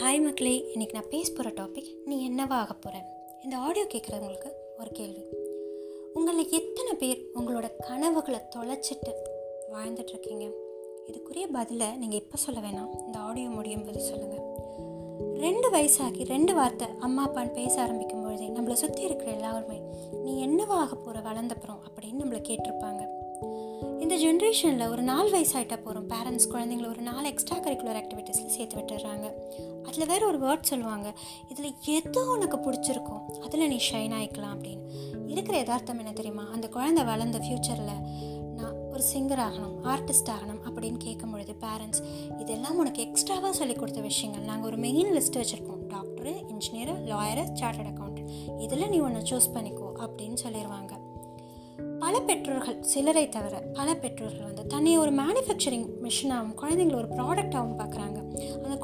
Hi மக்களே. இன்றைக்கி நான் பேச போகிற டாபிக் நீ என்னவா ஆக போகிறேன் இந்த ஆடியோ கேட்குறவங்களுக்கு ஒரு கேள்வி. உங்களில் எத்தனை பேர் உங்களோட கனவுகளை தொலைச்சிட்டு வாழ்ந்துட்டுருக்கீங்க இதுக்குரிய பதிலை நீங்கள் இப்போ சொல்ல வேணாம். இந்த ஆடியோ முடியும் போது சொல்லுங்கள் ரெண்டு வயசாகி ரெண்டு வார்த்தை அம்மா அப்பான்னு பேச ஆரம்பிக்கும் பொழுதே நம்மளை சுற்றி இருக்கிற எல்லாருமே நீ என்னவா ஆக போகிற வளர்ந்தப்புறம் அப்படின்னு நம்மளை கேட்டிருப்பாங்க. இந்த ஜென்ரேஷனில் ஒரு நாலு வயசாகிட்ட போகிறோம் பேரண்ட்ஸ் குழந்தைங்கள ஒரு நாலு எக்ஸ்ட்ரா கரிக்குலர் ஆக்டிவிட்டீஸில் சேர்த்து விட்டுறாங்க அதில் வேற ஒரு வேர்ட் சொல்லுவாங்க. இதில் எதோ உனக்கு பிடிச்சிருக்கும். அதில் நீ ஷைன் ஆகிக்கலாம் அப்படின்னு. இருக்கிற யதார்த்தம் என்ன தெரியுமா? அந்த குழந்தை வளர்ந்த ஃப்யூச்சரில் நான் ஒரு சிங்கர் ஆகணும் ஆர்டிஸ்ட் ஆகணும் அப்படின்னு கேட்கும் பொழுது பேரண்ட்ஸ் இதெல்லாம் உனக்கு எக்ஸ்ட்ராவாக சொல்லி கொடுத்த விஷயங்கள். நாங்கள் ஒரு மெயின் லிஸ்ட் வச்சுருக்கோம். Doctor engineer lawyer chartered accountant இதில் நீ ஒன்று சூஸ் பண்ணிக்கோ அப்படின்னு சொல்லிடுவாங்க பல பெற்றோர்கள் சிலரை தவிர பல பெற்றோர்கள் வந்து தன்னை ஒரு மேனுஃபேக்சரிங் மிஷினாகவும் குழந்தைங்கள ஒரு ப்ராடக்டாகவும் பார்க்குறாங்க.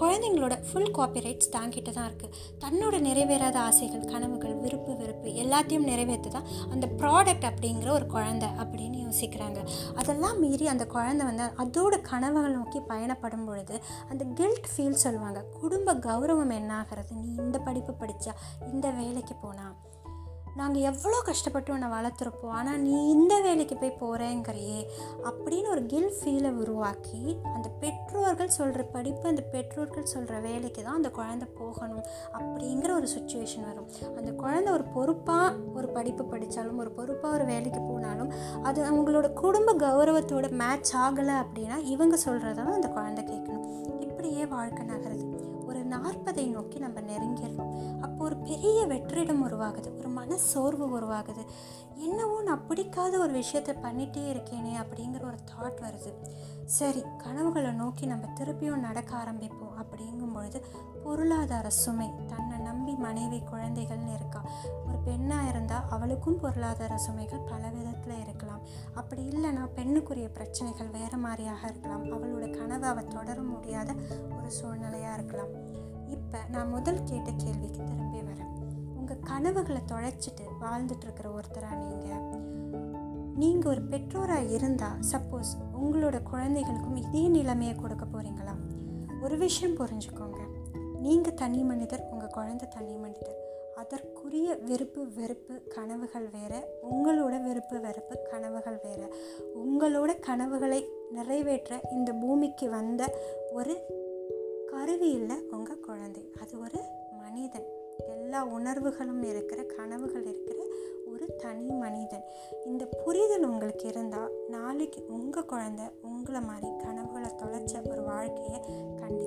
குழந்தைங்களோட ஃபுல் காப்பிரைட்ஸ் தாங்கிட்டு தான் இருக்குது தன்னோட நிறைவேறாத ஆசைகள் கனவுகள் விருப்பு வெறுப்பு எல்லாத்தையும் நிறைவேற்று தான் அந்த ப்ராடக்ட் அப்படிங்கிற ஒரு குழந்தை அப்படின்னு யோசிக்கிறாங்க. அதெல்லாம் மீறி அந்த குழந்தை வந்து அதோட கனவுகள் நோக்கி பயணப்படும் பொழுது அந்த கில்ட் ஃபீல் சொல்லுவாங்க. குடும்ப கௌரவம் என்னாகிறது? நீ இந்த படிப்பு படித்தா இந்த வேலைக்கு போனால் நாங்கள் எவ்வளோ கஷ்டப்பட்டு உன்னை வளர்த்துருப்போம். ஆனால் நீ இந்த வேலைக்கு போய் போகிறேங்கிறியே அப்படின்னு ஒரு கில் ஃபீலை உருவாக்கி அந்த பெற்றோர்கள் சொல்கிற படிப்பு அந்த பெற்றோர்கள் சொல்கிற வேலைக்கு தான் அந்த குழந்தை போகணும் அப்படிங்கிற ஒரு சுச்சுவேஷன் வரும். அந்த குழந்தை ஒரு பொறுப்பாக ஒரு படிப்பு படித்தாலும் ஒரு பொறுப்பாக ஒரு வேலைக்கு போனாலும் அது அவங்களோட குடும்ப கௌரவத்தோட மேட்ச் ஆகலை அப்படின்னா இவங்க சொல்கிறதான் அந்த குழந்தை கேட்கணும். இப்படியே வாழ்க்கை நகருது. ஒரு நாற்பதை நோக்கி நம்ம நெருங்கிடுறோம் அப்போ ஒரு பெரிய வெற்றிடம் உருவாகுது ஒரு மன சோர்வு உருவாகுது. என்னவோ நான் பிடிக்காத ஒரு விஷயத்த பண்ணிகிட்டே இருக்கேனே அப்படிங்கிற ஒரு தாட் வருது. சரி கனவுகளை நோக்கி நம்ம திருப்பியும் நடக்க ஆரம்பிப்போம் அப்படிங்கும் பொழுது பொருளாதார சுமை தன்னை நம்பி மனைவி குழந்தைகள்னு இருக்கா. ஒரு பெண்ணாக இருந்தால் அவளுக்கும் பொருளாதார சுமைகள் பல விதத்தில் இருக்கலாம். அப்படி இல்லைன்னா பெண்ணுக்குரிய பிரச்சனைகள் வேறு மாதிரியாக இருக்கலாம். அவளோட கனவை அவள் தொடர முடியாத ஒரு சூழ்நிலையாக இருக்கலாம். இப்போ நான் முதல் கேட்ட கேள்விக்கு திரும்பி வரேன். உங்கள் கனவுகளை தொலைச்சிட்டு வாழ்ந்துட்டுருக்கிற ஒருத்தராக நீங்கள் நீங்கள் ஒரு பெற்றோராக இருந்தால் சப்போஸ் உங்களோட குழந்தைகளுக்கும் இதே நிலைமையை கொடுக்க போகிறீங்களா ஒரு விஷயம் புரிஞ்சுக்கோங்க. நீங்கள் தனி மனிதர் உங்கள் குழந்தை தனி மனிதர். அதற்குரிய விருப்பு வெறுப்பு கனவுகள் வேறு. உங்களோட விருப்பு வெறுப்பு கனவுகள் வேறு. உங்களோட கனவுகளை நிறைவேற்ற இந்த பூமிக்கு வந்த ஒரு கருவி இல்லை உங்கள் குழந்தை. அது ஒரு மனிதன். எல்லா உணர்வுகளும் இருக்கிற கனவுகள் இருக்கிற ஒரு தனி மனிதன். இந்த புரிதல் உங்களுக்கு இருந்தால் நாளைக்கு உங்கள் குழந்தை உங்களை மாதிரி கனவுகளை தொலைச்ச ஒரு வாழ்க்கையை கண்டிப்பாக